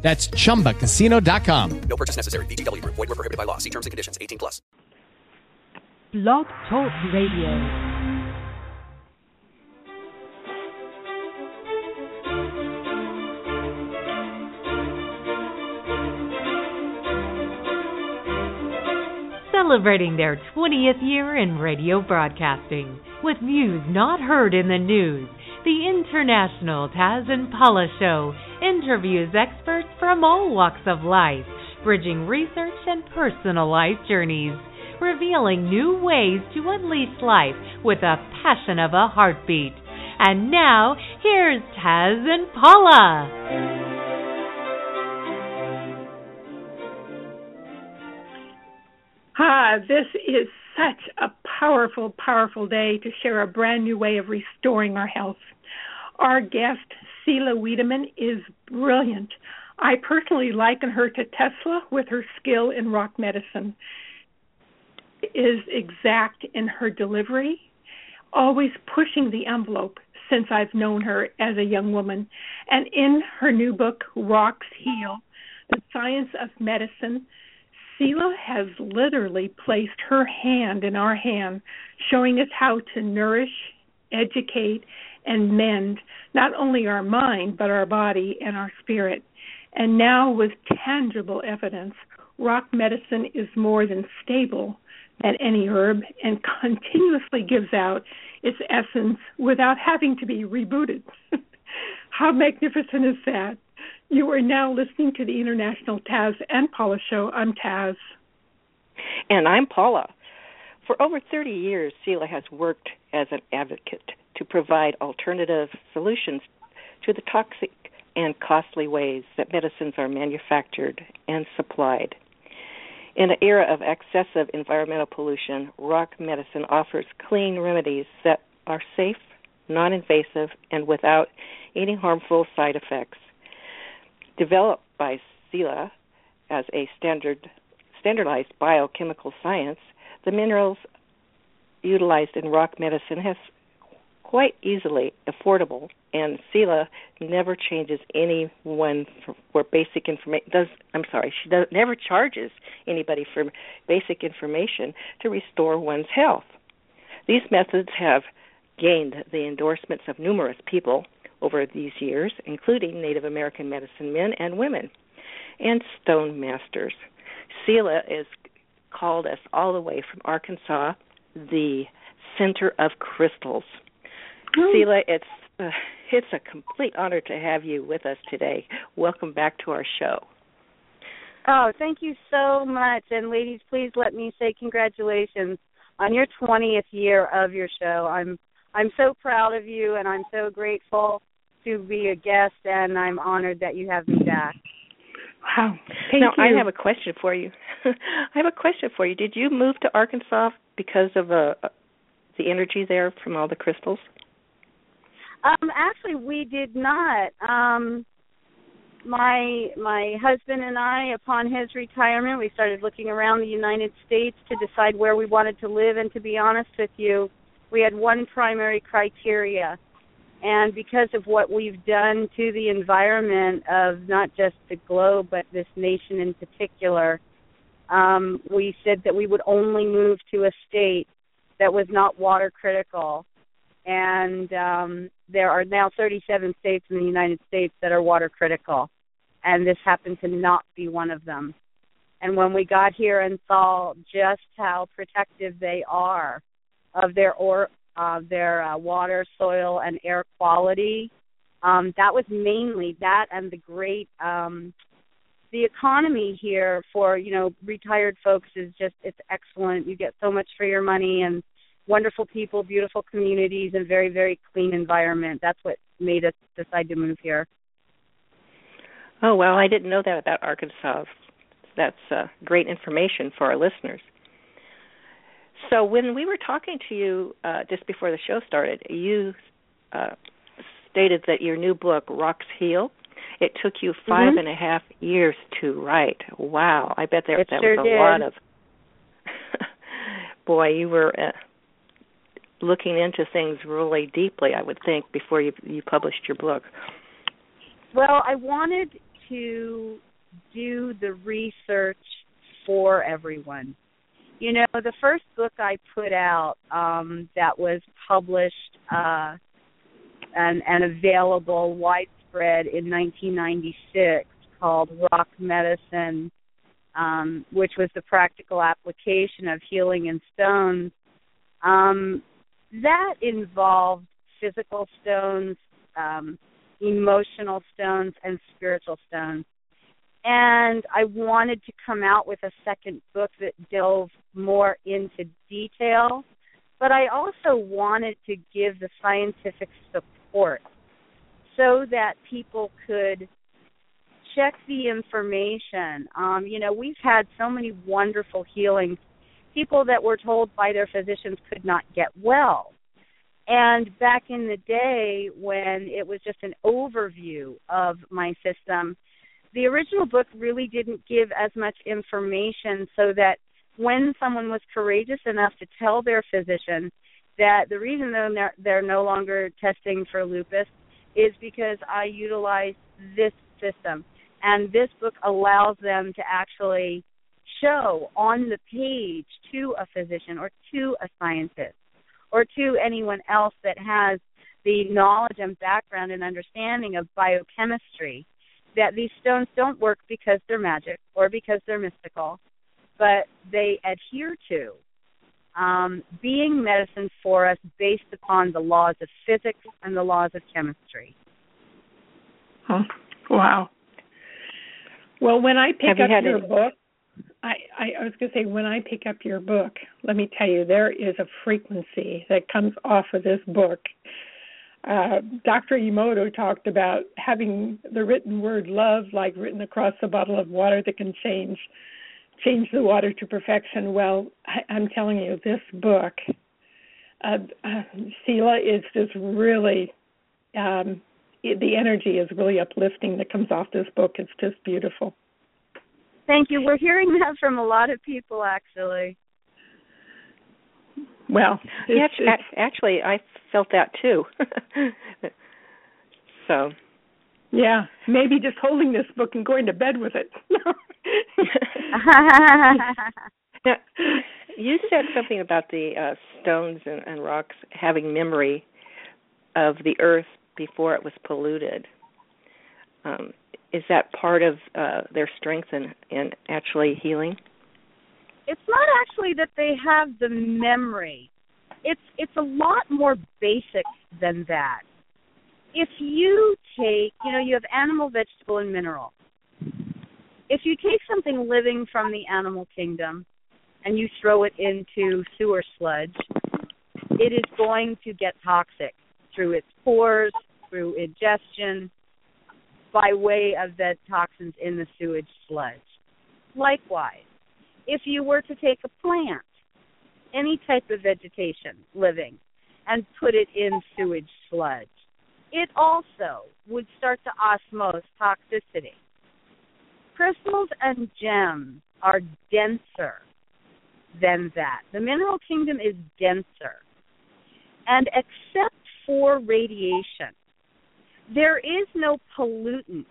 That's chumbacasino.com. No purchase necessary. VGW Group. Void were prohibited by law. See terms and conditions. 18 plus. Blog Talk Radio. Celebrating their 20th year in radio broadcasting with views not heard in the news. The International Taz and Paula Show interviews experts from all walks of life, bridging research and personal life journeys, revealing new ways to unleash life with a passion of a heartbeat. And now, here's Taz and Paula. Ah, this is such a powerful, powerful day to share a brand new way of restoring our health. Our guest, Sela Weidemann, is brilliant. I personally liken her to Tesla with her skill in rock medicine. Is exact in her delivery, always pushing the envelope since I've known her as a young woman. And in her new book, Rocks Heal The Science of Medicine, Sela has literally placed her hand in our hand, showing us how to nourish, educate, and mend not only our mind, but our body and our spirit. And now, with tangible evidence, rock medicine is more than stable than any herb and continuously gives out its essence without having to be rebooted. How magnificent is that? You are now listening to the International Taz and Paula Show. I'm Taz. And I'm Paula. For over 30 years, Sela has worked as an advocate to provide alternative solutions to the toxic and costly ways that medicines are manufactured and supplied. In an era of excessive environmental pollution, rock medicine offers clean remedies that are safe, non invasive, and without any harmful side effects. Developed by Sela as a standard standardized biochemical science, the minerals utilized in rock medicine has quite easily affordable and Sela never changes anyone for, for basic information does I'm sorry she does never charges anybody for basic information to restore one's health. These methods have gained the endorsements of numerous people over these years, including Native American medicine men and women and stone masters. Sela is called us all the way from Arkansas, the center of crystals. Oh. It's uh, it's a complete honor to have you with us today. Welcome back to our show. Oh, thank you so much. And ladies, please let me say congratulations on your 20th year of your show. I'm I'm so proud of you and I'm so grateful to be a guest and I'm honored that you have me back. Wow. Thank now, you. I have a question for you. I have a question for you. Did you move to Arkansas because of uh, the energy there from all the crystals? Um, actually, we did not. Um, my my husband and I, upon his retirement, we started looking around the United States to decide where we wanted to live. And to be honest with you, we had one primary criteria, and because of what we've done to the environment of not just the globe but this nation in particular, um, we said that we would only move to a state that was not water critical and um, there are now 37 states in the United States that are water critical, and this happened to not be one of them. And when we got here and saw just how protective they are of their or uh, their uh, water, soil, and air quality, um, that was mainly that and the great um, the economy here for you know retired folks is just it's excellent. You get so much for your money and wonderful people, beautiful communities, and very, very clean environment. That's what made us decide to move here. Oh well, I didn't know that about Arkansas. That's uh, great information for our listeners. So when we were talking to you uh, just before the show started, you uh, stated that your new book, Rocks Heal, it took you five Mm-hmm. and a half years to write. Wow, I bet there It that sure was a did. lot of. Boy, you were uh, looking into things really deeply. I would think before you you published your book. Well, I wanted to do the research for everyone. You know, the first book I put out um, that was published uh, and, and available widespread in 1996 called Rock Medicine, um, which was the practical application of healing in stones. Um, that involved physical stones, um, emotional stones, and spiritual stones. And I wanted to come out with a second book that delved more into detail, but I also wanted to give the scientific support so that people could check the information. Um, you know, we've had so many wonderful healings. People that were told by their physicians could not get well. And back in the day when it was just an overview of my system, the original book really didn't give as much information so that when someone was courageous enough to tell their physician that the reason they're, they're no longer testing for lupus is because I utilize this system. And this book allows them to actually show on the page to a physician or to a scientist or to anyone else that has the knowledge and background and understanding of biochemistry that these stones don't work because they're magic or because they're mystical, but they adhere to um, being medicine for us based upon the laws of physics and the laws of chemistry. Huh. Wow. Well, when I pick Have you up had your any- book, I, I, was going to say, when I pick up your book, let me tell you, there is a frequency that comes off of this book. Uh, Dr. Emoto talked about having the written word love like written across a bottle of water that can change change the water to perfection. Well, I, I'm telling you, this book, uh, uh, is just really um, it, the energy is really uplifting that comes off this book. It's just beautiful. Thank you. We're hearing that from a lot of people, actually. Well, Yeah, it's, actu- it's, actually, I felt that too. so, yeah, maybe just holding this book and going to bed with it. now, you said something about the uh, stones and, and rocks having memory of the earth before it was polluted. Um, is that part of uh, their strength in, in actually healing? it's not actually that they have the memory. It's it's a lot more basic than that. If you take, you know, you have animal, vegetable, and mineral. If you take something living from the animal kingdom and you throw it into sewer sludge, it is going to get toxic through its pores, through ingestion, by way of the toxins in the sewage sludge. Likewise, if you were to take a plant, any type of vegetation living, and put it in sewage sludge, it also would start to osmose toxicity. Crystals and gems are denser than that. The mineral kingdom is denser. And except for radiation, there is no pollutant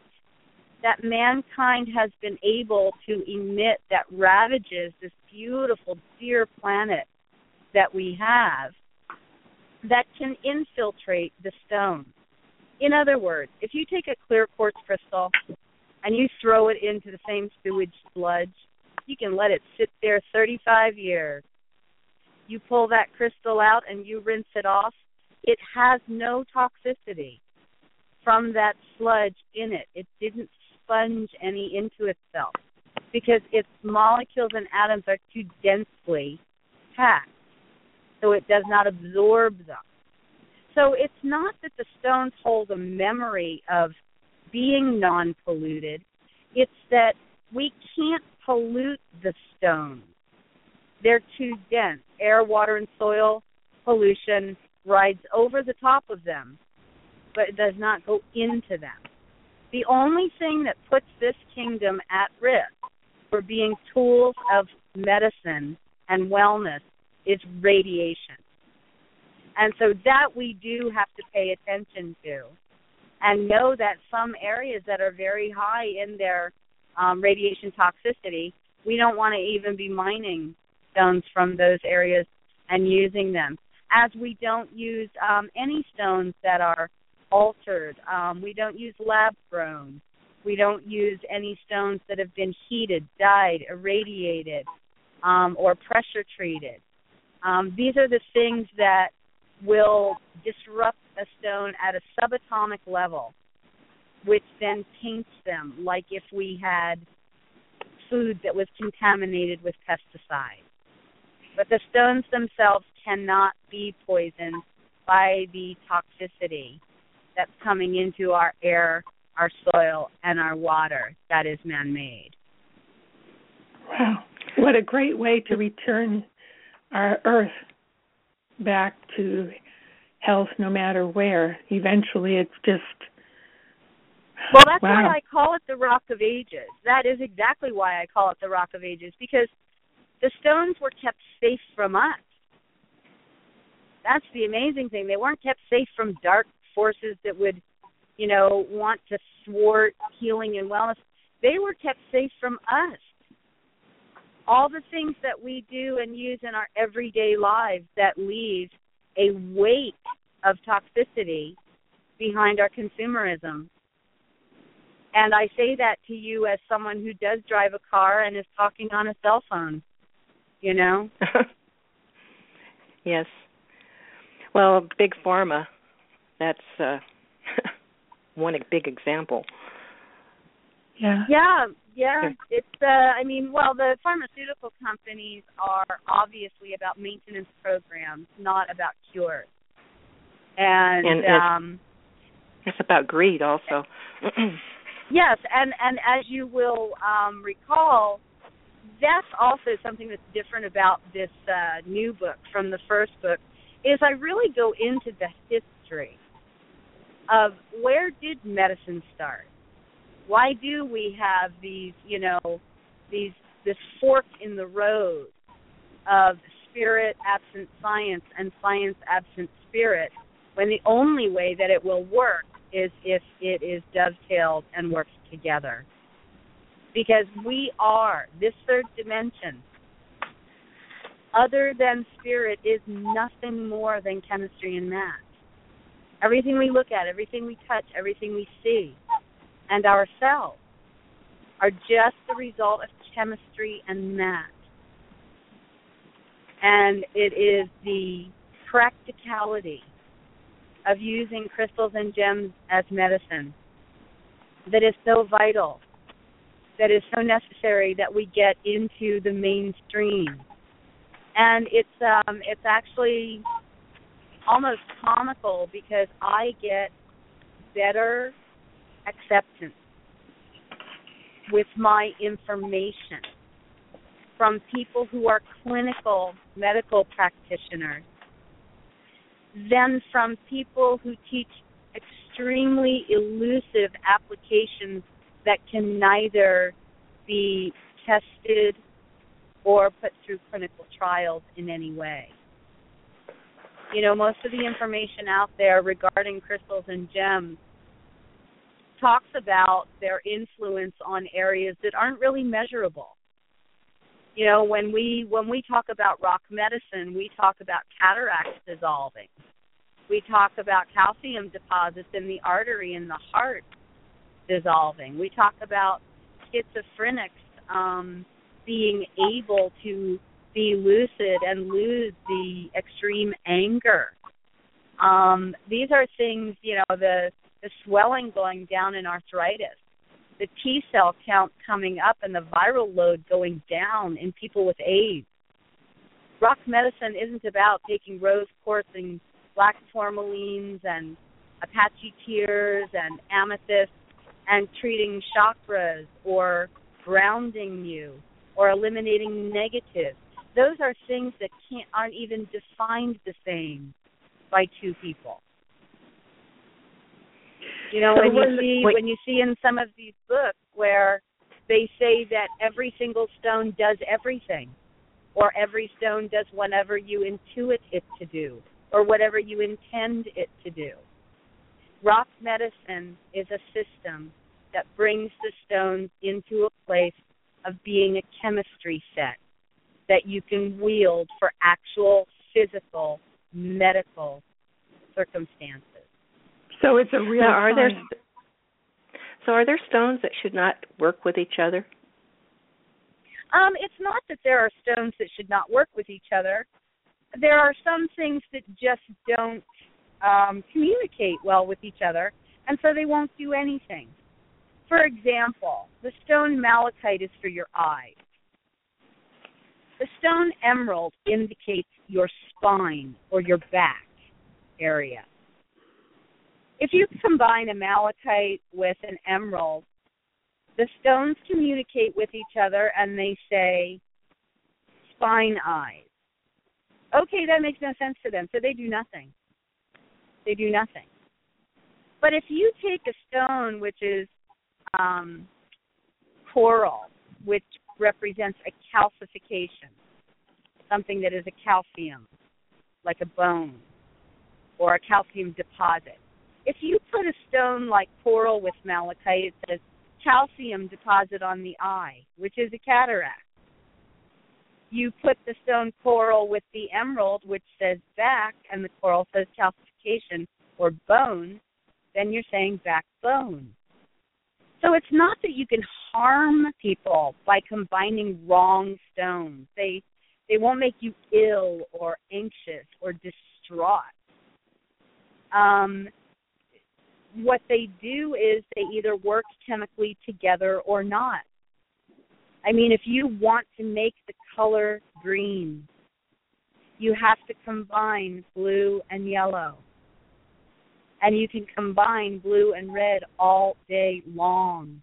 that mankind has been able to emit that ravages this beautiful, dear planet that we have that can infiltrate the stone. In other words, if you take a clear quartz crystal and you throw it into the same sewage sludge, you can let it sit there 35 years. You pull that crystal out and you rinse it off, it has no toxicity from that sludge in it. It didn't sponge any into itself because its molecules and atoms are too densely packed, so it does not absorb them. So it's not that the stones hold a memory of being non polluted, it's that we can't pollute the stones. They're too dense. air, water, and soil pollution rides over the top of them, but it does not go into them. The only thing that puts this kingdom at risk for being tools of medicine and wellness is radiation. And so that we do have to pay attention to and know that some areas that are very high in their um, radiation toxicity, we don't want to even be mining stones from those areas and using them. As we don't use um, any stones that are altered, um, we don't use lab grown, we don't use any stones that have been heated, dyed, irradiated, um, or pressure treated. Um, these are the things that will disrupt a stone at a subatomic level, which then taints them, like if we had food that was contaminated with pesticides. But the stones themselves cannot be poisoned by the toxicity that's coming into our air, our soil, and our water that is man made. Wow. What a great way to return our earth back to health no matter where. Eventually it's just Well that's wow. why I call it the Rock of Ages. That is exactly why I call it the Rock of Ages because the stones were kept safe from us. That's the amazing thing. They weren't kept safe from dark forces that would, you know, want to thwart healing and wellness. They were kept safe from us all the things that we do and use in our everyday lives that leave a weight of toxicity behind our consumerism. And I say that to you as someone who does drive a car and is talking on a cell phone, you know? yes. Well, big pharma, that's uh one big example. Yeah. Yeah, yeah, it's uh I mean, well, the pharmaceutical companies are obviously about maintenance programs, not about cures. And, and um it's about greed also. yes, and and as you will um recall, that's also something that's different about this uh new book from the first book is I really go into the history of where did medicine start? why do we have these you know these this fork in the road of spirit absent science and science absent spirit when the only way that it will work is if it is dovetailed and works together because we are this third dimension other than spirit is nothing more than chemistry and math everything we look at everything we touch everything we see and ourselves are just the result of chemistry and math. And it is the practicality of using crystals and gems as medicine that is so vital, that is so necessary that we get into the mainstream. And it's um it's actually almost comical because I get better acceptance with my information from people who are clinical medical practitioners than from people who teach extremely elusive applications that can neither be tested or put through clinical trials in any way. You know, most of the information out there regarding crystals and gems talks about their influence on areas that aren't really measurable. You know, when we when we talk about rock medicine, we talk about cataracts dissolving. We talk about calcium deposits in the artery in the heart dissolving. We talk about schizophrenics um, being able to be lucid and lose the extreme anger. Um, these are things, you know, the the swelling going down in arthritis, the T cell count coming up and the viral load going down in people with AIDS. Rock medicine isn't about taking rose quartz and black tourmalines and Apache tears and amethyst and treating chakras or grounding you or eliminating negatives. Those are things that can't aren't even defined the same by two people. You know, So when you see wait. when you see in some of these books where they say that every single stone does everything, or every stone does whatever you intuit it to do, or whatever you intend it to do. Rock medicine is a system that brings the stones into a place of being a chemistry set that you can wield for actual physical medical circumstances. So it's a real. Now, are there so are there stones that should not work with each other? Um, it's not that there are stones that should not work with each other. There are some things that just don't um, communicate well with each other, and so they won't do anything. For example, the stone malachite is for your eyes. The stone emerald indicates your spine or your back area. If you combine a malachite with an emerald, the stones communicate with each other and they say spine eyes. Okay, that makes no sense to them, so they do nothing. They do nothing. But if you take a stone which is um, coral, which represents a calcification, something that is a calcium, like a bone, or a calcium deposit. If you put a stone like coral with malachite, it says calcium deposit on the eye, which is a cataract. You put the stone coral with the emerald, which says back, and the coral says calcification or bone, then you're saying backbone. So it's not that you can harm people by combining wrong stones. They they won't make you ill or anxious or distraught. Um, what they do is they either work chemically together or not. I mean, if you want to make the color green, you have to combine blue and yellow. And you can combine blue and red all day long,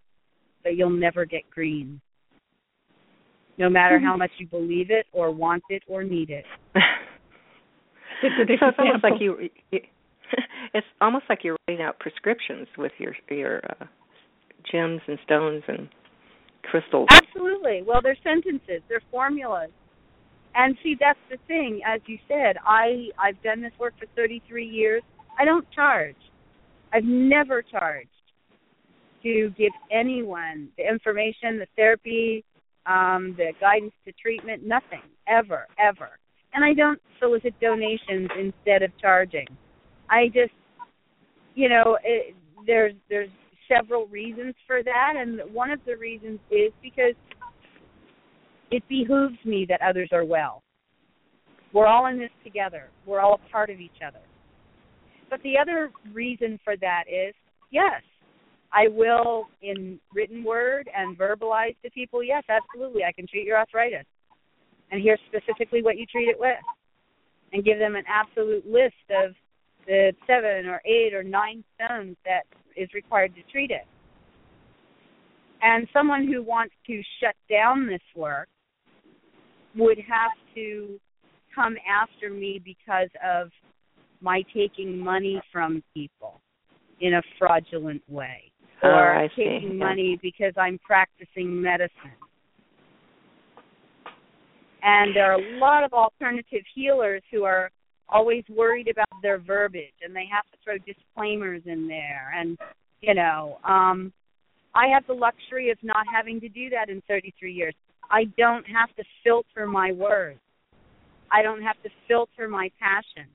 but you'll never get green. No matter how much you believe it or want it or need it. It's so it's almost like you, you it's almost like you're writing out prescriptions with your your uh, gems and stones and crystals. Absolutely. Well, they're sentences, they're formulas. And see, that's the thing. As you said, I I've done this work for 33 years. I don't charge. I've never charged to give anyone the information, the therapy, um, the guidance to treatment, nothing, ever, ever. And I don't solicit donations instead of charging. I just, you know, it, there's there's several reasons for that, and one of the reasons is because it behooves me that others are well. We're all in this together. We're all a part of each other. But the other reason for that is yes, I will, in written word and verbalize to people, yes, absolutely, I can treat your arthritis. And here's specifically what you treat it with. And give them an absolute list of the seven or eight or nine stones that is required to treat it. And someone who wants to shut down this work would have to come after me because of my taking money from people in a fraudulent way Oh, or see. taking Yeah. money because I'm practicing medicine. And there are a lot of alternative healers who are always worried about their verbiage and they have to throw disclaimers in there and you know, um I have the luxury of not having to do that in 33 years. I don't have to filter my words. I don't have to filter my passion.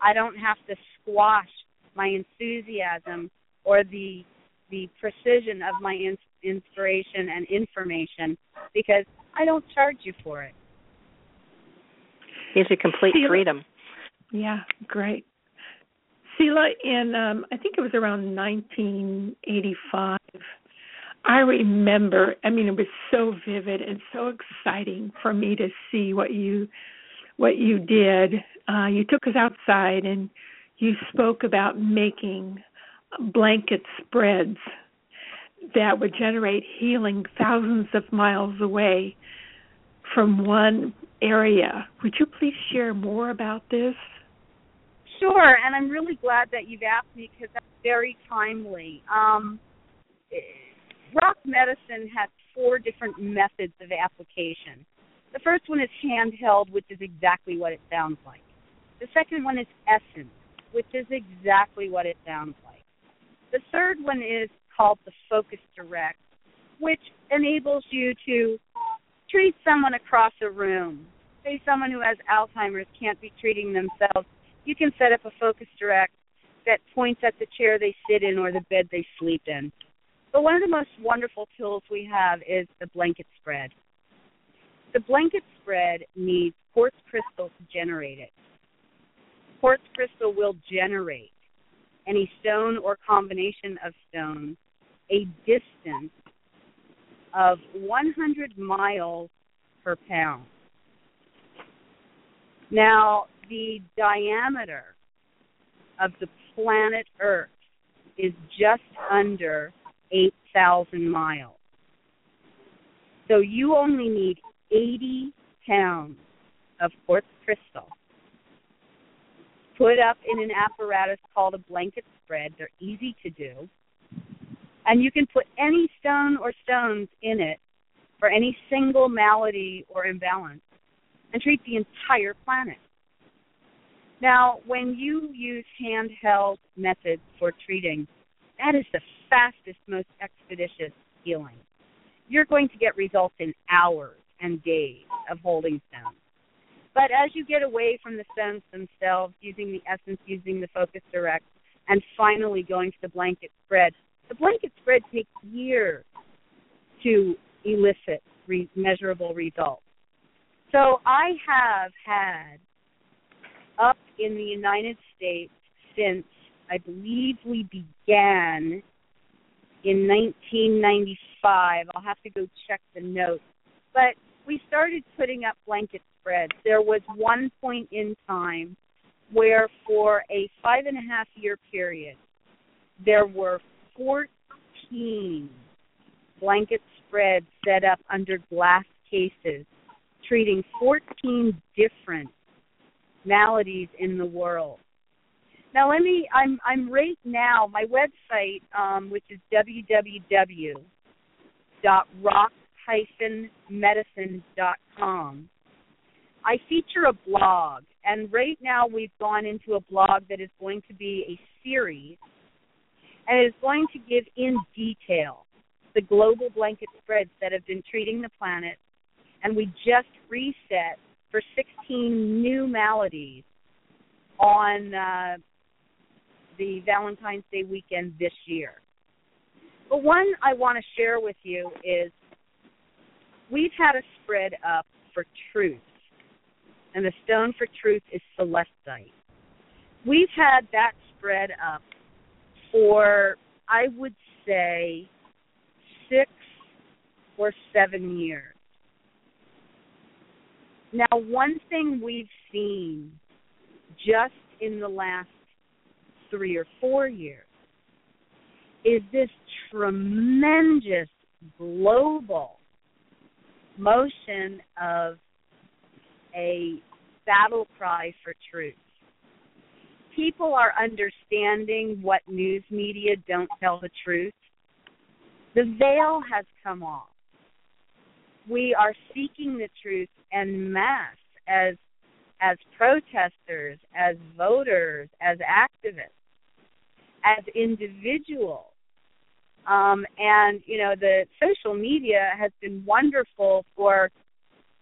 I don't have to squash my enthusiasm or the the precision of my in, inspiration and information because I don't charge you for it. Gives you complete Feel it. freedom. Yeah, great. Sheila, in um, I think it was around 1985. I remember. I mean, it was so vivid and so exciting for me to see what you what you did. Uh, you took us outside and you spoke about making blanket spreads that would generate healing thousands of miles away from one area. Would you please share more about this? Sure, and I'm really glad that you've asked me because that's very timely. Um, rock medicine has four different methods of application. The first one is handheld, which is exactly what it sounds like. The second one is essence, which is exactly what it sounds like. The third one is called the focus direct, which enables you to treat someone across a room. Say someone who has Alzheimer's can't be treating themselves. You can set up a focus direct that points at the chair they sit in or the bed they sleep in. But one of the most wonderful tools we have is the blanket spread. The blanket spread needs quartz crystal to generate it. Quartz crystal will generate any stone or combination of stones a distance of 100 miles per pound. Now, the diameter of the planet Earth is just under 8,000 miles. So you only need 80 pounds of quartz crystal put up in an apparatus called a blanket spread. They're easy to do. And you can put any stone or stones in it for any single malady or imbalance and treat the entire planet. Now, when you use handheld methods for treating, that is the fastest, most expeditious healing. You're going to get results in hours and days of holding stones. But as you get away from the stones themselves, using the essence, using the focus direct, and finally going to the blanket spread, the blanket spread takes years to elicit re- measurable results. So I have had up in the United States since I believe we began in 1995. I'll have to go check the notes. But we started putting up blanket There was one point in time where, for a five and a half year period, there were 14 blanket spreads set up under glass cases, treating 14 different maladies in the world. Now let me I'm I'm right now my website um, which is www.rock-medicine.com. I feature a blog and right now we've gone into a blog that is going to be a series and is going to give in detail the global blanket spreads that have been treating the planet and we just reset for 16 new maladies on uh, the Valentine's Day weekend this year. But one I want to share with you is we've had a spread up for truth, and the stone for truth is celestite. We've had that spread up for, I would say, six or seven years. Now, one thing we've seen just in the last three or four years is this tremendous global motion of a battle cry for truth. People are understanding what news media don't tell the truth. The veil has come off. We are seeking the truth en masse as as protesters, as voters, as activists as individuals. Um, and you know the social media has been wonderful for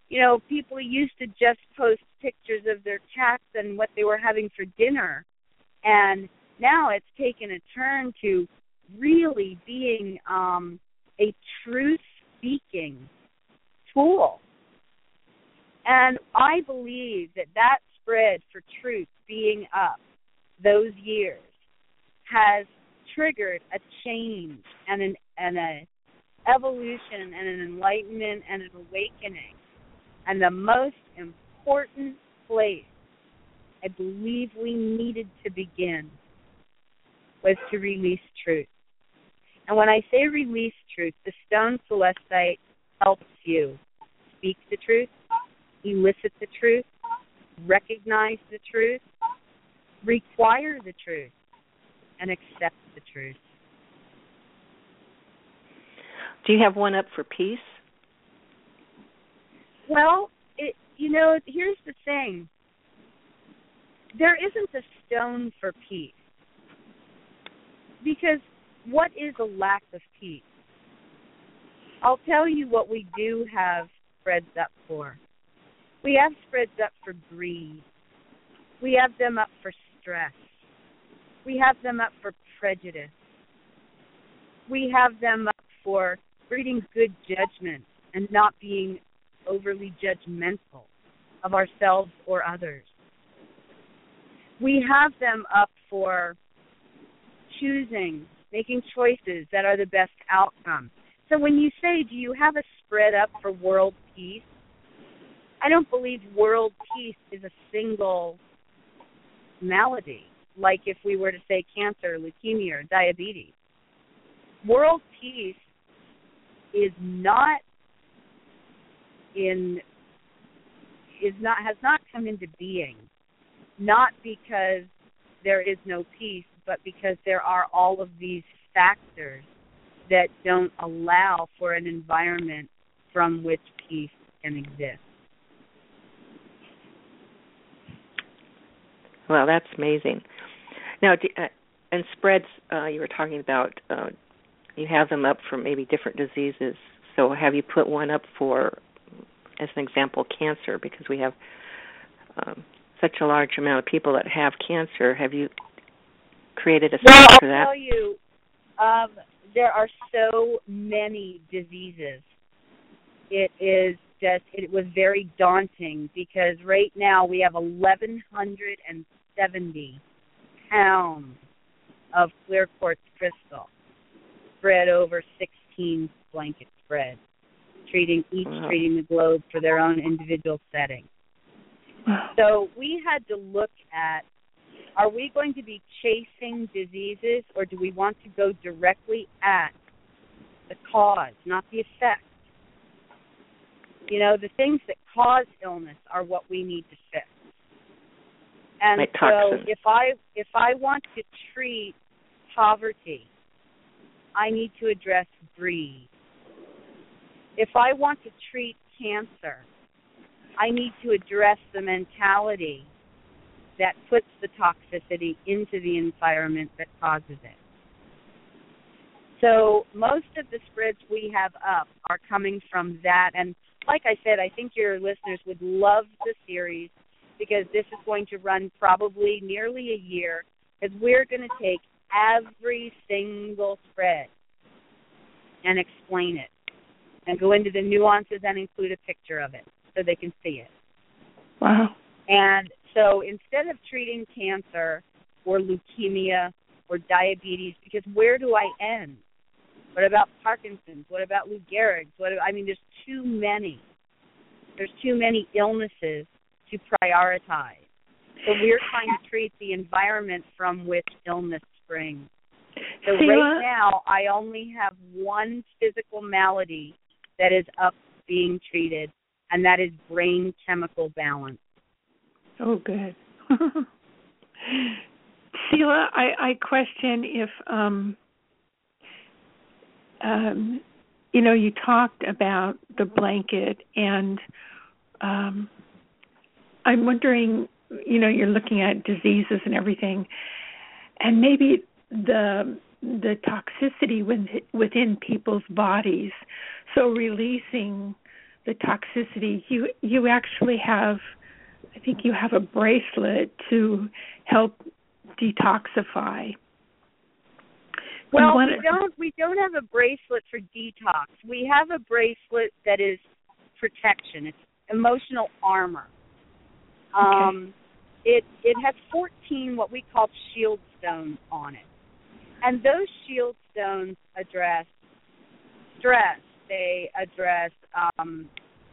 you know people used to just post pictures of their cats and what they were having for dinner and now it's taken a turn to really being um, a truth speaking tool and i believe that that spread for truth being up those years has triggered a change and an and a evolution and an enlightenment and an awakening. And the most important place I believe we needed to begin was to release truth. And when I say release truth, the stone celestite helps you speak the truth, elicit the truth, recognize the truth, require the truth, and accept the truth. Do you have one up for peace? Well, it, you know, here's the thing. There isn't a stone for peace. Because what is a lack of peace? I'll tell you what we do have spreads up for. We have spreads up for greed. We have them up for stress. We have them up for prejudice. We have them up for breeding good judgment and not being overly judgmental of ourselves or others. We have them up for choosing, making choices that are the best outcome. So when you say, do you have a spread up for world peace? I don't believe world peace is a single malady, like if we were to say cancer, leukemia, or diabetes. World peace is not in is not has not come into being not because there is no peace but because there are all of these factors that don't allow for an environment from which peace can exist. Well, that's amazing. Now, uh, and spreads, uh, you were talking about, uh, you have them up for maybe different diseases. So, have you put one up for, as an example, cancer? Because we have um, such a large amount of people that have cancer. Have you created a well, for that? I'll tell you, um, there are so many diseases. It is just it was very daunting because right now we have 1170 pounds of clear quartz crystal spread over 16 blanket spreads, treating each wow. treating the globe for their own individual setting. Wow. So we had to look at are we going to be chasing diseases or do we want to go directly at the cause, not the effect? You know, the things that cause illness are what we need to fix. And like so if I if I want to treat poverty, I need to address greed. If I want to treat cancer, I need to address the mentality that puts the toxicity into the environment that causes it. So most of the spreads we have up are coming from that. And like I said, I think your listeners would love the series because this is going to run probably nearly a year because we're going to take every single spread and explain it and go into the nuances and include a picture of it so they can see it. Wow. And so instead of treating cancer or leukemia or diabetes, because where do I end? What about Parkinson's? What about Lou Gehrig's? What I mean, there's too many. There's too many illnesses to prioritize. So we're trying to treat the environment from which illness springs. So right now, I only have one physical malady that is up being treated, and that is brain chemical balance. Oh, good. Sela, I, I question if, um, um, you know, you talked about the blanket, and um, I'm wondering, you know, you're looking at diseases and everything, and maybe the the toxicity within, within people's bodies. So releasing the toxicity, you you actually have I think you have a bracelet to help detoxify. Well, we don't we don't have a bracelet for detox. We have a bracelet that is protection. It's emotional armor. Um, okay. it it has 14 what we call shield stones on it, and those shield stones address stress. They address um,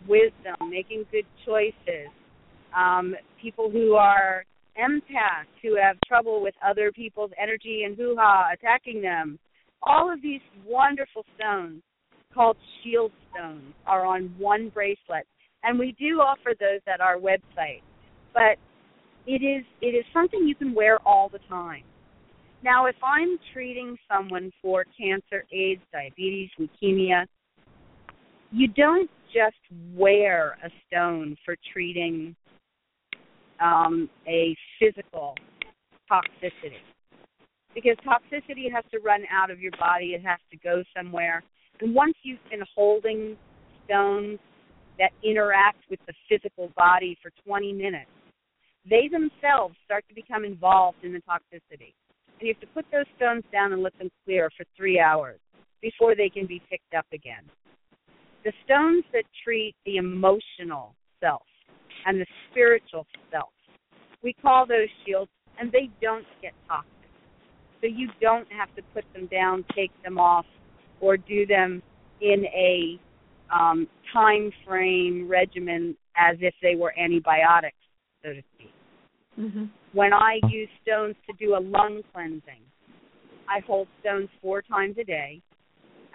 wisdom, making good choices, um, people who are empaths who have trouble with other people's energy and hoo ha attacking them. All of these wonderful stones called shield stones are on one bracelet. and we do offer those at our website. But it is it is something you can wear all the time. Now, if I'm treating someone for cancer, AIDS, diabetes, leukemia, you don't just wear a stone for treating um, a physical toxicity. Because toxicity has to run out of your body, it has to go somewhere. And once you've been holding stones that interact with the physical body for 20 minutes, they themselves start to become involved in the toxicity. And you have to put those stones down and let them clear for three hours before they can be picked up again. The stones that treat the emotional self and the spiritual self, we call those shields, and they don't get toxic. So you don't have to put them down, take them off, or do them in a um, time frame regimen as if they were antibiotics, so to speak. Mm-hmm. When I use stones to do a lung cleansing, I hold stones four times a day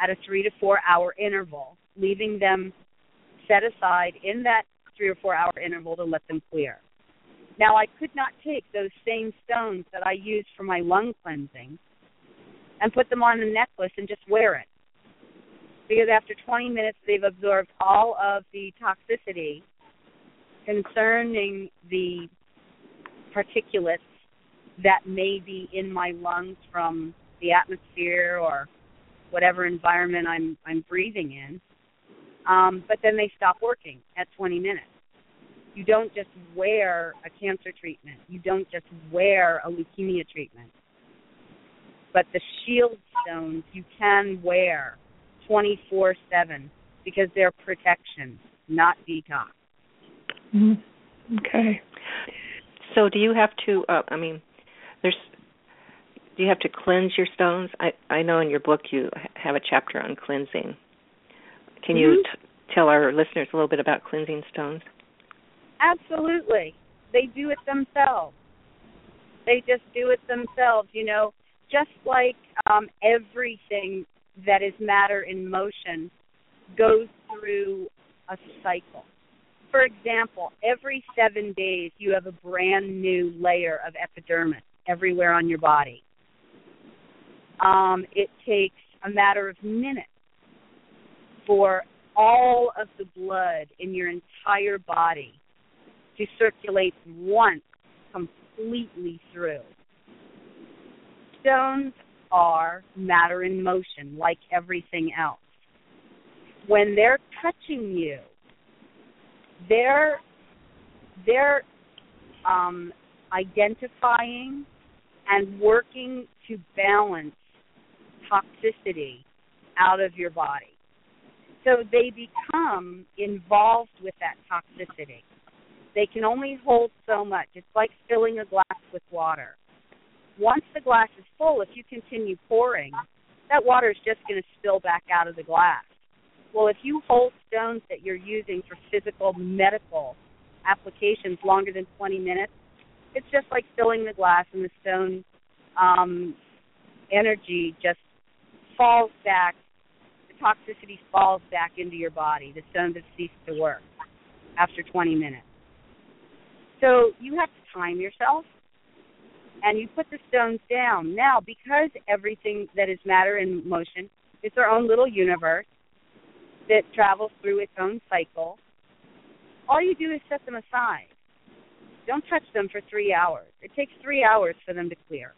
at a three to four hour interval, leaving them set aside in that three or four hour interval to let them clear. Now, I could not take those same stones that I use for my lung cleansing and put them on a necklace and just wear it. Because after 20 minutes, they've absorbed all of the toxicity concerning the particulates that may be in my lungs from the atmosphere or whatever environment I'm I'm breathing in. Um, but then they stop working at 20 minutes. You don't just wear a cancer treatment. You don't just wear a leukemia treatment. But the shield stones you can wear 24/7 because they're protection, not detox. Mm-hmm. Okay. So do you have to? Uh, I mean, there's. Do you have to cleanse your stones? I I know in your book you have a chapter on cleansing. Can mm-hmm. you t- tell our listeners a little bit about cleansing stones? Absolutely. They do it themselves. They just do it themselves. You know, just like um, everything that is matter in motion goes through a cycle for example, every seven days you have a brand new layer of epidermis everywhere on your body. Um, it takes a matter of minutes for all of the blood in your entire body to circulate once completely through. Stones are matter in motion, like everything else. When they're touching you, they're they're um, identifying and working to balance toxicity out of your body. So they become involved with that toxicity. They can only hold so much. It's like filling a glass with water. Once the glass is full, if you continue pouring, that water is just going to spill back out of the glass. Well, if you hold stones that you're using for physical medical applications longer than 20 minutes, it's just like filling the glass and the stone um, energy just falls back. Toxicity falls back into your body. The stones have ceased to work after 20 minutes. So you have to time yourself and you put the stones down. Now, because everything that is matter in motion is their own little universe, that travels through its own cycle. All you do is set them aside. Don't touch them for three hours. It takes three hours for them to clear.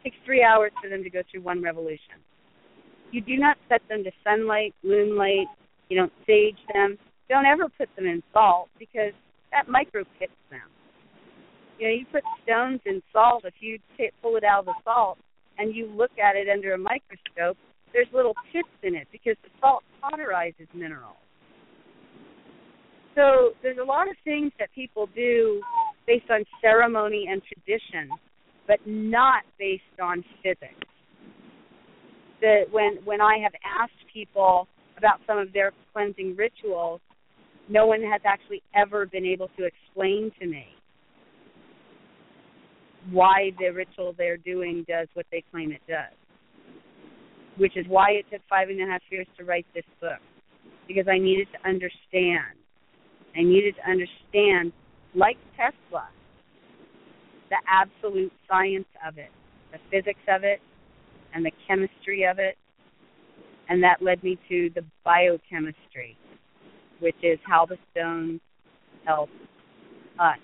It takes three hours for them to go through one revolution. You do not set them to sunlight, moonlight. You don't sage them. Don't ever put them in salt because that micro pits them. You know, you put stones in salt. If you t- pull it out of the salt and you look at it under a microscope, there's little pits in it because the salt cauterizes minerals. So there's a lot of things that people do based on ceremony and tradition, but not based on physics. That when when I have asked people about some of their cleansing rituals, no one has actually ever been able to explain to me why the ritual they're doing does what they claim it does which is why it took five and a half years to write this book, because I needed to understand. I needed to understand, like Tesla, the absolute science of it, the physics of it, and the chemistry of it. And that led me to the biochemistry, which is how the stones help us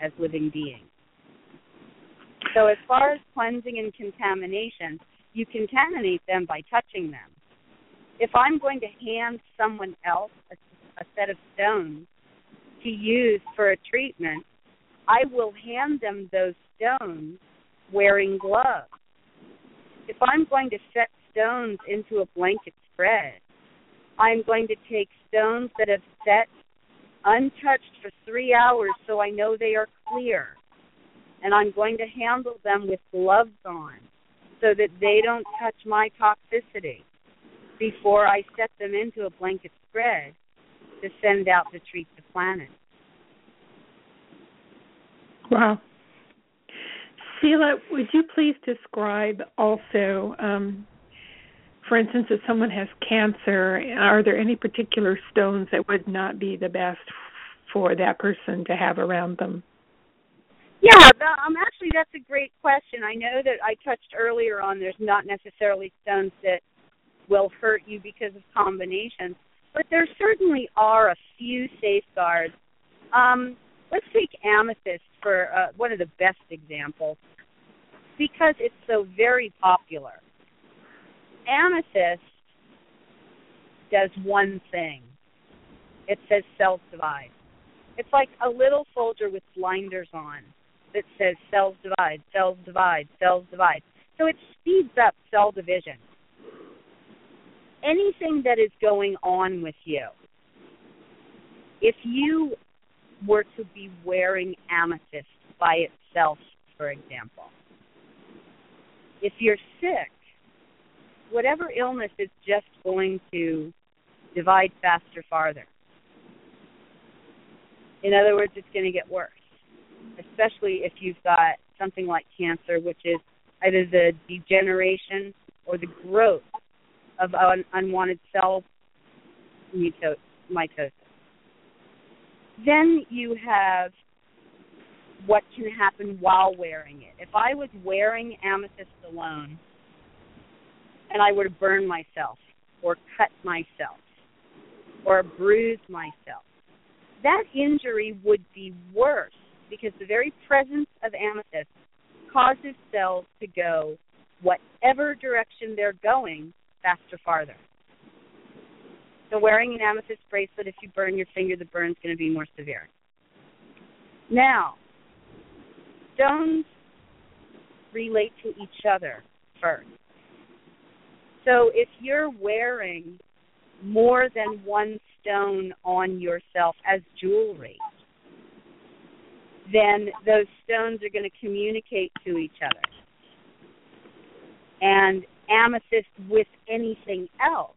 as living beings. So, as far as cleansing and contamination, you contaminate them by touching them. If I'm going to hand someone else a, a set of stones to use for a treatment, I will hand them those stones wearing gloves. If I'm going to set stones into a blanket spread, I'm going to take stones that have set untouched for three hours so I know they are clear. And I'm going to handle them with gloves on so that they don't touch my toxicity before I set them into a blanket spread to send out to treat the planet. Wow. Sela, would you please describe also, um, for instance, if someone has cancer, are there any particular stones that would not be the best for that person to have around them? Yeah, um, actually, that's a great question. I know that I touched earlier on there's not necessarily stones that will hurt you because of combinations, but there certainly are a few safeguards. Um, let's take amethyst for uh, one of the best examples because it's so very popular. Amethyst does one thing. It says self divide. It's like a little soldier with blinders on that says cells divide, cells divide, cells divide. So it speeds up cell division. Anything that is going on with you, if you were to be wearing amethyst by itself, for example, if you're sick, whatever illness is just going to divide faster farther. In other words, it's going to get worse especially if you've got something like cancer, which is either the degeneration or the growth of un- unwanted cell mitosis. Then you have what can happen while wearing it. If I was wearing amethyst alone and I would to burn myself or cut myself or bruise myself, that injury would be worse because the very presence of amethyst causes cells to go whatever direction they're going faster farther. So wearing an amethyst bracelet, if you burn your finger, the burn's going to be more severe. Now, stones relate to each other first. So if you're wearing more than one stone on yourself as jewelry, then those stones are going to communicate to each other. And amethyst with anything else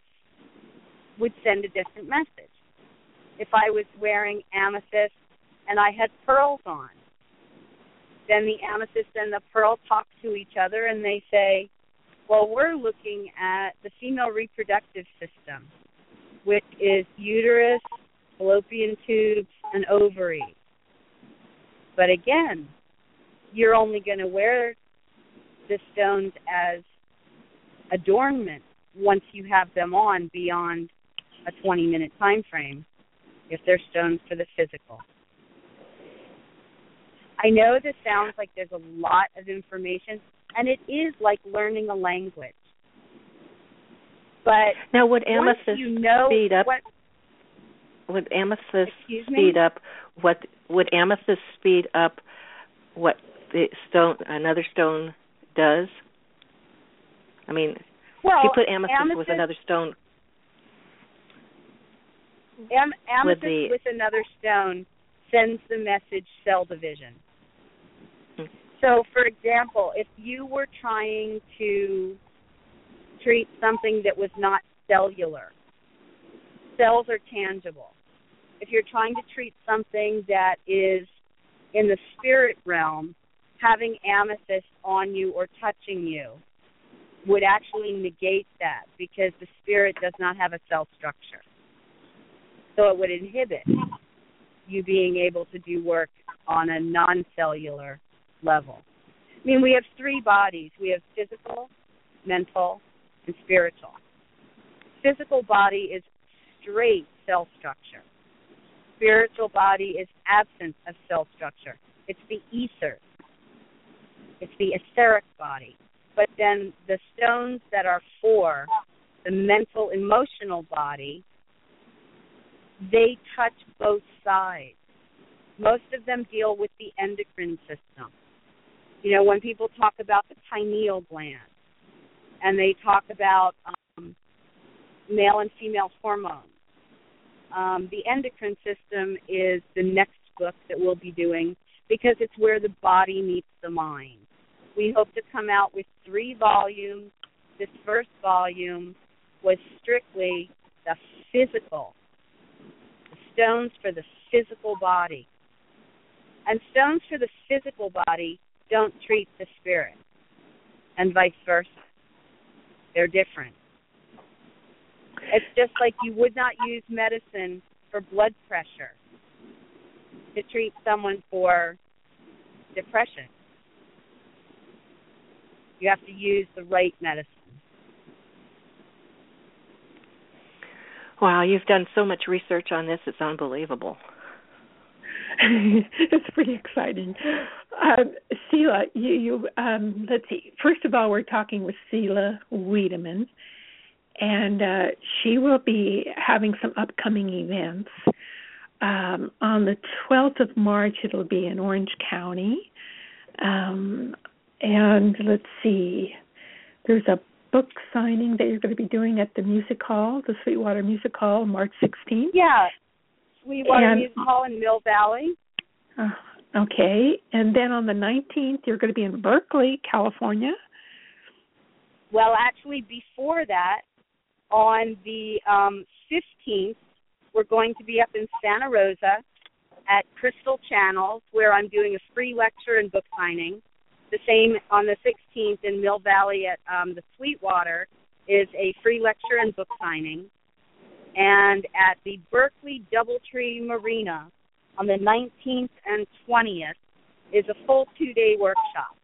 would send a different message. If I was wearing amethyst and I had pearls on, then the amethyst and the pearl talk to each other and they say, well, we're looking at the female reproductive system, which is uterus, fallopian tubes, and ovaries. But again, you're only going to wear the stones as adornment once you have them on beyond a 20 minute time frame if they're stones for the physical. I know this sounds like there's a lot of information, and it is like learning a language. But now, would amethyst you know speed up? What, would amethyst speed up what would amethyst speed up what the stone another stone does? I mean, well, if you put amethyst, amethyst with another stone, am, amethyst the- with another stone sends the message cell division. So, for example, if you were trying to treat something that was not cellular, cells are tangible. If you're trying to treat something that is in the spirit realm, having amethyst on you or touching you would actually negate that because the spirit does not have a cell structure. So it would inhibit you being able to do work on a non cellular level. I mean, we have three bodies we have physical, mental, and spiritual. Physical body is straight cell structure. Spiritual body is absence of cell structure. It's the ether. It's the etheric body. But then the stones that are for the mental emotional body, they touch both sides. Most of them deal with the endocrine system. You know, when people talk about the pineal gland and they talk about um, male and female hormones, um, the endocrine system is the next book that we'll be doing because it's where the body meets the mind. We hope to come out with three volumes. This first volume was strictly the physical, the stones for the physical body. And stones for the physical body don't treat the spirit, and vice versa. They're different. It's just like you would not use medicine for blood pressure to treat someone for depression. You have to use the right medicine. Wow, you've done so much research on this, it's unbelievable. it's pretty exciting. Um, Sela, you, you um, let's see. First of all, we're talking with Sela Weidemann, and uh, she will be having some upcoming events. Um, on the 12th of March, it'll be in Orange County. Um, and let's see, there's a book signing that you're going to be doing at the Music Hall, the Sweetwater Music Hall, March 16th. Yeah, Sweetwater and, Music Hall in Mill Valley. Uh, okay, and then on the 19th, you're going to be in Berkeley, California. Well, actually, before that, on the um, 15th, we're going to be up in Santa Rosa at Crystal Channels, where I'm doing a free lecture and book signing. The same on the 16th in Mill Valley at um, the Sweetwater is a free lecture and book signing. And at the Berkeley Doubletree Marina on the 19th and 20th is a full two day workshop.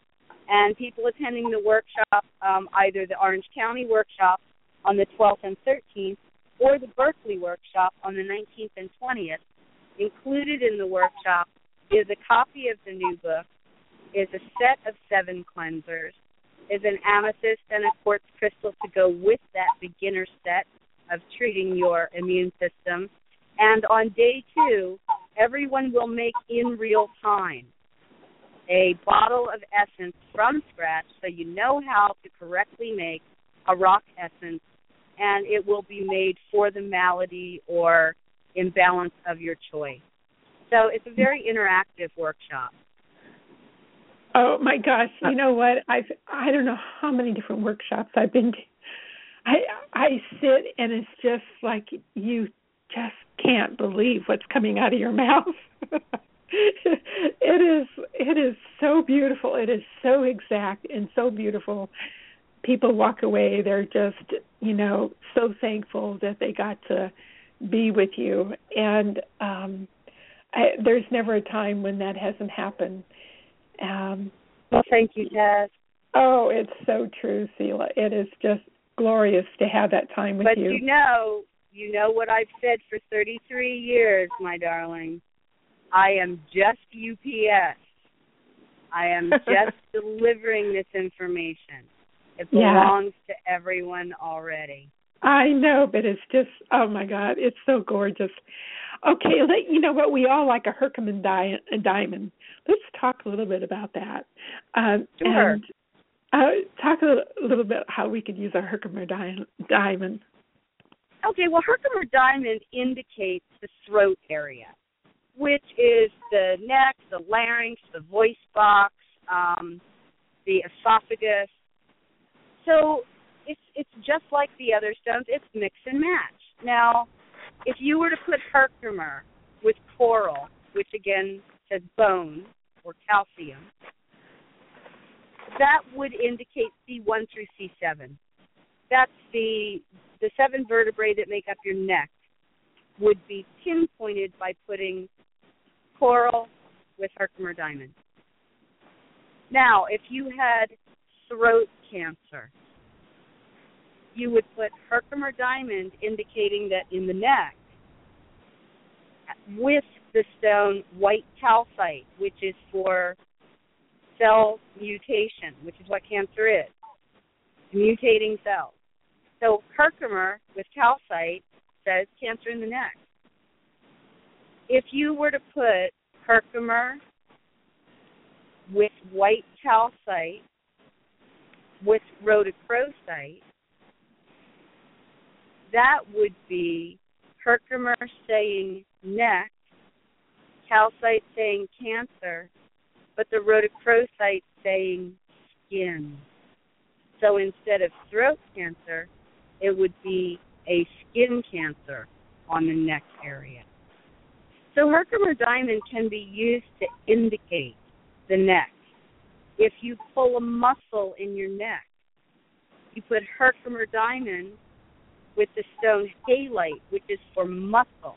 And people attending the workshop, um, either the Orange County workshop on the 12th and 13th or the Berkeley workshop on the 19th and 20th, included in the workshop is a copy of the new book, is a set of seven cleansers, is an amethyst and a quartz crystal to go with that beginner set of treating your immune system. And on day two, everyone will make in real time a bottle of essence from scratch so you know how to correctly make a rock essence and it will be made for the malady or imbalance of your choice. So it's a very interactive workshop. Oh my gosh, you know what? I've I don't know how many different workshops I've been to. I I sit and it's just like you just can't believe what's coming out of your mouth. it is it is so beautiful. It is so exact and so beautiful. People walk away they're just, you know, so thankful that they got to be with you and um I, there's never a time when that hasn't happened um, well, thank you, Taz. Oh, it's so true, Sela. It is just glorious to have that time with but you. But you know, you know what I've said for 33 years, my darling. I am just UPS. I am just delivering this information. It belongs yeah. to everyone already. I know, but it's just oh my god, it's so gorgeous. Okay, let, you know what? We all like a Herkimer di- diamond. Let's talk a little bit about that. Um, sure. And uh, talk a little, bit how we could use our Herkimer di- diamond. Okay, well, Herkimer diamond indicates the throat area, which is the neck, the larynx, the voice box, um, the esophagus. So it's it's just like the other stones. It's mix and match. Now, if you were to put Herkimer with coral, which again says bone or calcium, that would indicate C1 through C7. That's the the seven vertebrae that make up your neck would be pinpointed by putting coral with Herkimer diamond. Now, if you had throat cancer, you would put Herkimer diamond indicating that in the neck with the stone white calcite, which is for cell mutation, which is what cancer is mutating cells. So Herkimer with calcite says cancer in the neck. If you were to put Herkimer with white calcite with rhodochrosite, that would be Herkimer saying neck, calcite saying cancer, but the rhodochrosite saying skin. So instead of throat cancer, it would be a skin cancer on the neck area. So Herkimer diamond can be used to indicate the neck. If you pull a muscle in your neck, you put Herkimer diamond with the stone halite, which is for muscle.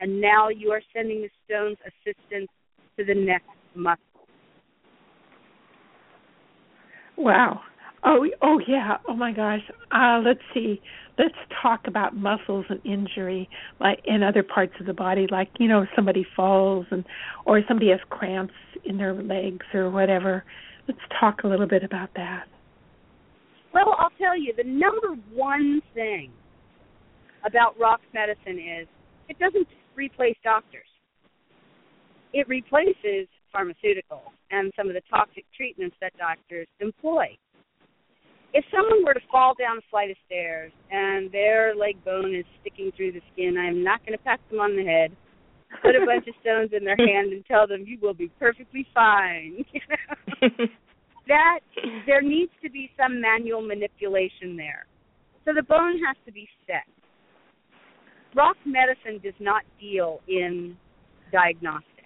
And now you are sending the stone's assistance to the neck muscle. Wow. Oh, oh yeah. Oh my gosh. Uh, let's see. Let's talk about muscles and injury, like in other parts of the body, like you know, somebody falls and or somebody has cramps in their legs or whatever. Let's talk a little bit about that. Well, I'll tell you, the number one thing about rock medicine is it doesn't replace doctors. It replaces pharmaceuticals and some of the toxic treatments that doctors employ if someone were to fall down a flight of stairs and their leg bone is sticking through the skin, I'm not going to pat them on the head, put a bunch of stones in their hand, and tell them you will be perfectly fine. that there needs to be some manual manipulation there. So the bone has to be set. Rock medicine does not deal in diagnostics.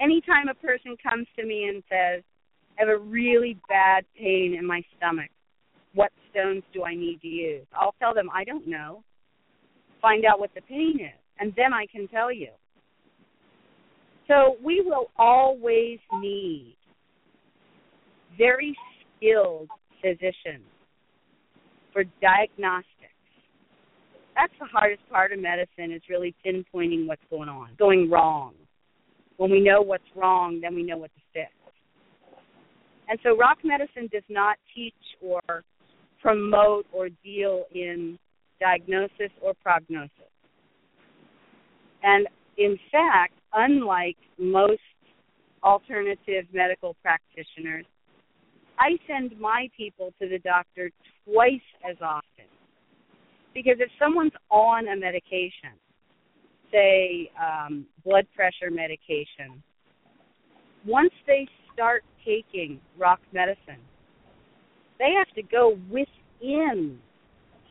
Anytime a person comes to me and says, I have a really bad pain in my stomach. What stones do I need to use? I'll tell them I don't know. Find out what the pain is, and then I can tell you. So we will always need very skilled physicians for diagnostics. That's the hardest part of medicine is really pinpointing what's going on, going wrong. When we know what's wrong, then we know what to fix. And so rock medicine does not teach or promote or deal in diagnosis or prognosis. And in fact, unlike most alternative medical practitioners, I send my people to the doctor twice as often. Because if someone's on a medication, say um, blood pressure medication, once they start taking rock medicine, they have to go within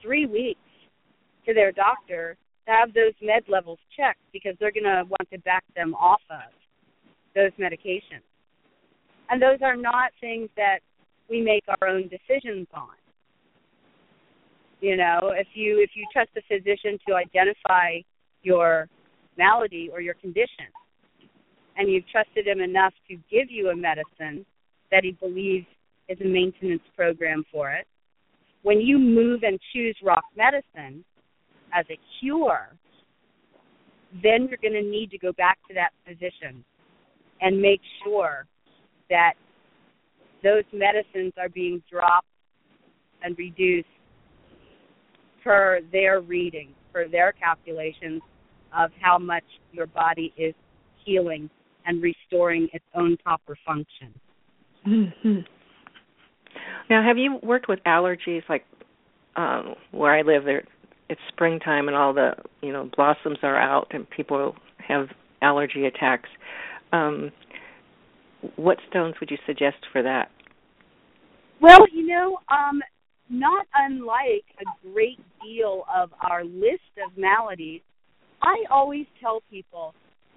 three weeks to their doctor to have those med levels checked because they're going to want to back them off of those medications. And those are not things that we make our own decisions on. You know, if you if you trust a physician to identify your malady or your condition, and you've trusted him enough to give you a medicine that he believes is a maintenance program for it. When you move and choose rock medicine as a cure, then you're going to need to go back to that physician and make sure that those medicines are being dropped and reduced per their reading, per their calculations of how much your body is healing and restoring its own proper function. Mm-hmm. Now, have you worked with allergies like um, where I live? There, it's springtime and all the you know blossoms are out and people have allergy attacks. Um, what stones would you suggest for that? Well, you know, um, not unlike a great deal of our list of maladies, I always tell people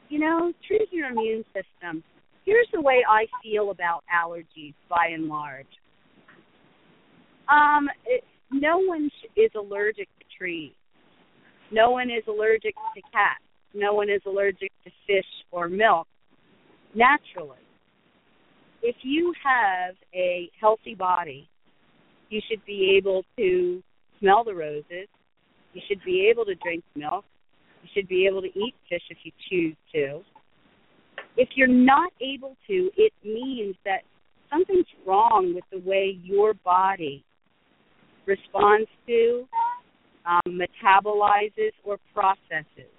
you know, treat your immune system. Here's the way I feel about allergies by and large. Um, it, no one is allergic to trees. No one is allergic to cats. no one is allergic to fish or milk naturally. If you have a healthy body, you should be able to smell the roses. You should be able to drink milk. You should be able to eat fish if you choose to. If you're not able to, it means that something's wrong with the way your body responds to, um, metabolizes, or processes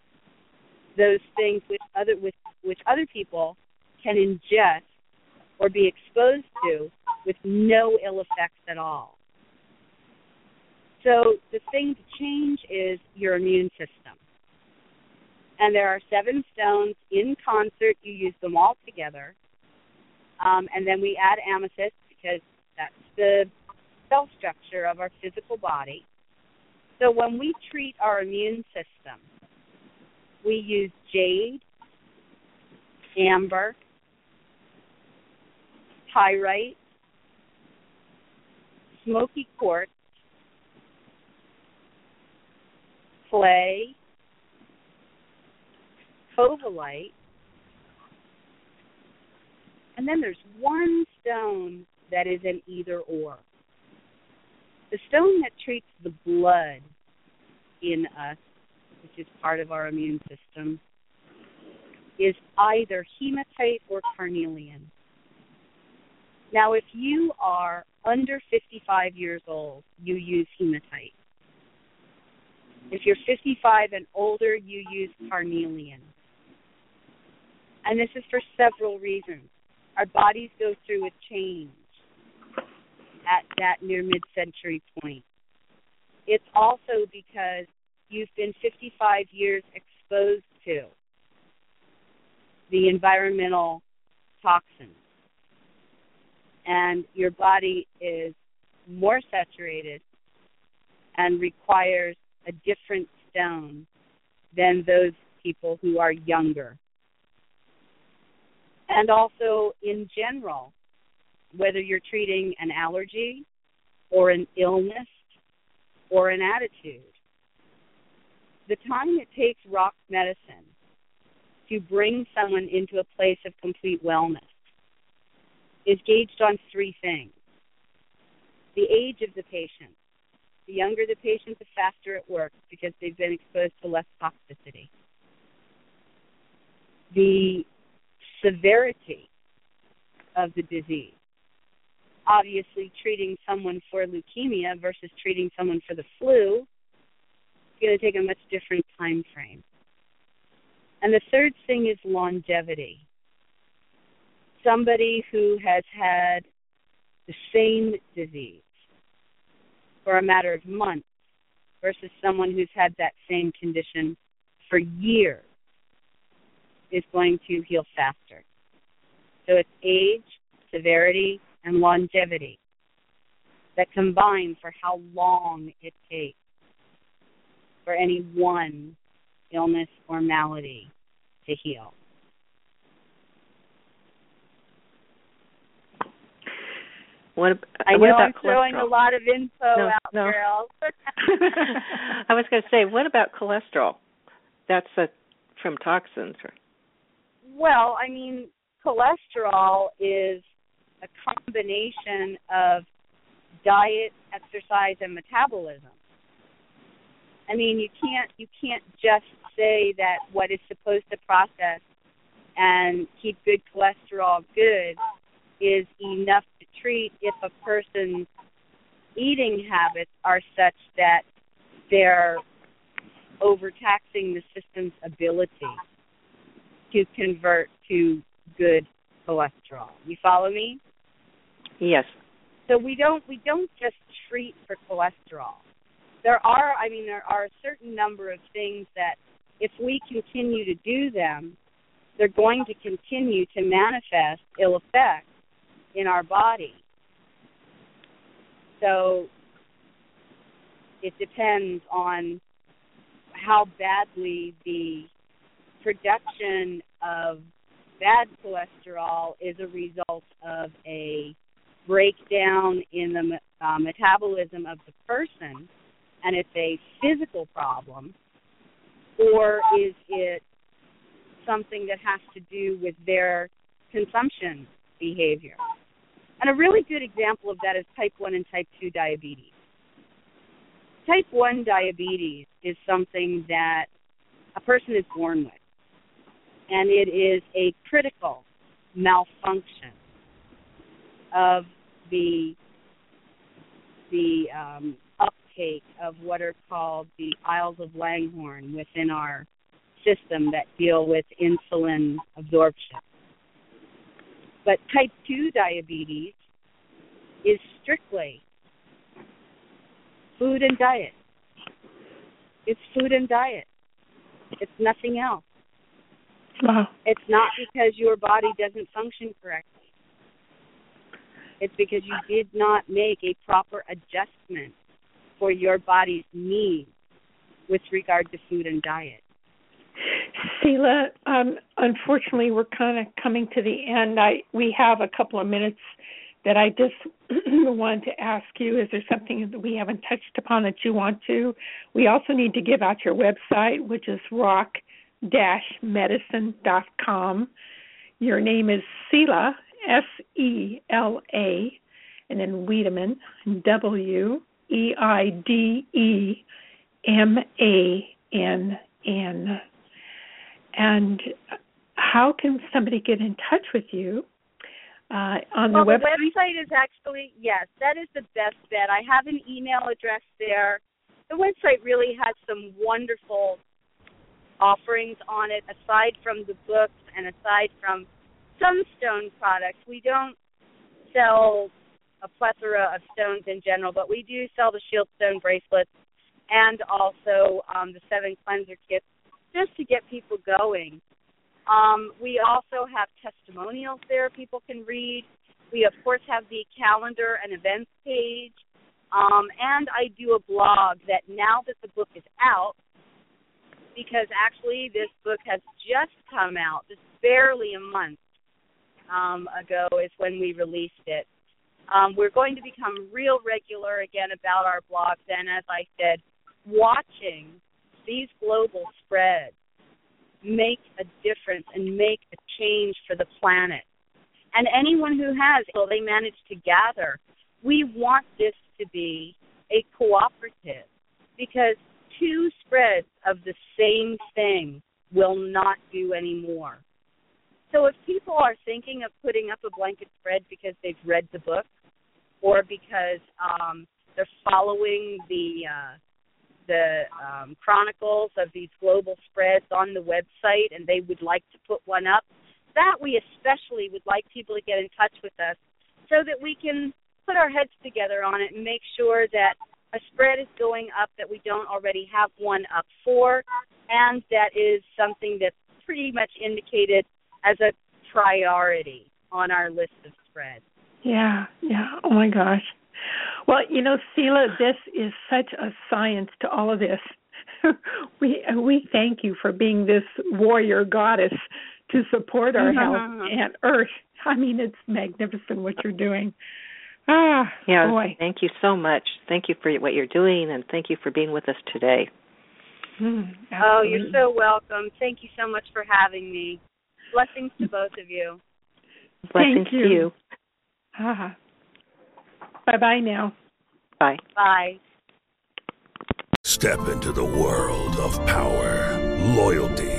those things which other with which other people can ingest or be exposed to with no ill effects at all. So the thing to change is your immune system. And there are seven stones in concert. You use them all together. Um, and then we add amethyst because that's the cell structure of our physical body. So when we treat our immune system, we use jade, amber, pyrite, smoky quartz, clay, covellite, and then there's one stone that is an either or. The stone that treats the blood in us, which is part of our immune system, is either hematite or carnelian. Now, if you are under 55 years old, you use hematite. If you're 55 and older, you use carnelian. And this is for several reasons. Our bodies go through a change at that near mid century point. It's also because you've been 55 years exposed to the environmental toxins and your body is more saturated and requires a different stone than those people who are younger. And also, in general, whether you're treating an allergy or an illness or an attitude, the time it takes rock medicine to bring someone into a place of complete wellness is gauged on three things the age of the patient. The younger the patient, the faster it works because they've been exposed to less toxicity. The severity of the disease. Obviously, treating someone for leukemia versus treating someone for the flu is going to take a much different time frame. And the third thing is longevity somebody who has had the same disease for a matter of months versus someone who's had that same condition for years is going to heal faster. So it's age, severity, and longevity that combine for how long it takes for any one illness or malady to heal. What, I know I'm throwing a lot of info No, out, no. girls. I was going to say, what about cholesterol? That's a, from toxins. Or, well, I mean, cholesterol is a combination of diet, exercise, and metabolism. I mean, you can't you can't just say that what is supposed to process and keep good cholesterol good is enough to treat if a person's eating habits are such that they're overtaxing the system's ability to convert to good cholesterol. You follow me? yes. So we don't we don't just treat for cholesterol. There are I mean there are a certain number of things that if we continue to do them, they're going to continue to manifest ill effects in our body. So it depends on how badly the production of bad cholesterol is a result of a breakdown in the uh, metabolism of the person and it's a physical problem, or is it something that has to do with their consumption behavior. And a really good example of that is type 1 and type 2 diabetes. Type 1 diabetes is something that a person is born with, and it is a critical malfunction of the the um, uptake of what are called the Isles of Langerhans within our system that deal with insulin absorption. But type 2 diabetes is strictly food and diet. It's food and diet. It's nothing else. Wow. It's not because your body doesn't function correctly. It's because you did not make a proper adjustment for your body's needs with regard to food and diet. Sela, um, unfortunately, we're kind of coming to the end. I we have a couple of minutes that I just want to ask you. Is there something that we haven't touched upon that you want to? We also need to give out your website, which is rock-medicine.com. Your name is Sela, S E L A, and then Weidemann, W E I D E M A N N. And how can somebody get in touch with you? Uh, on well, the website? the website is actually yes, that is the best bet. I have an email address there. The website really has some wonderful offerings on it. Aside from the books and aside from some stone products, we don't sell a plethora of stones in general, but we do sell the shield stone bracelets and also um, the seven cleanser kits just to get people going. Um, we also have testimonials there people can read. We, of course, have the calendar and events page. Um, and I do a blog that now that the book is out, because actually this book has just come out, just barely a month um, ago is when we released it. Um, we're going to become real regular again about our blogs, and as I said, watching these global spreads make a difference and make a change for the planet. And anyone who has, so they manage to gather. We want this to be a cooperative because two spreads of the same thing will not do anymore. So if people are thinking of putting up a blanket spread because they've read the book or because um, they're following the uh, the um, chronicles of these global spreads on the website and they would like to put one up, that we especially would like people to get in touch with us so that we can put our heads together on it and make sure that a spread is going up that we don't already have one up for, and that is something that's pretty much indicated as a priority on our list of spreads. Yeah, yeah. Oh my gosh. Well, you know, Sela, this is such a science to all of this. we we thank you for being this warrior goddess to support our health and Earth. I mean, it's magnificent what you're doing. Ah, Yeah, boy. thank you so much. Thank you for what you're doing, and thank you for being with us today. Mm, Oh, you're so welcome. Thank you so much for having me. Blessings to both of you. Blessings you. to you. Ah. Bye bye now. Bye. Bye. Step into the world of power, loyalty,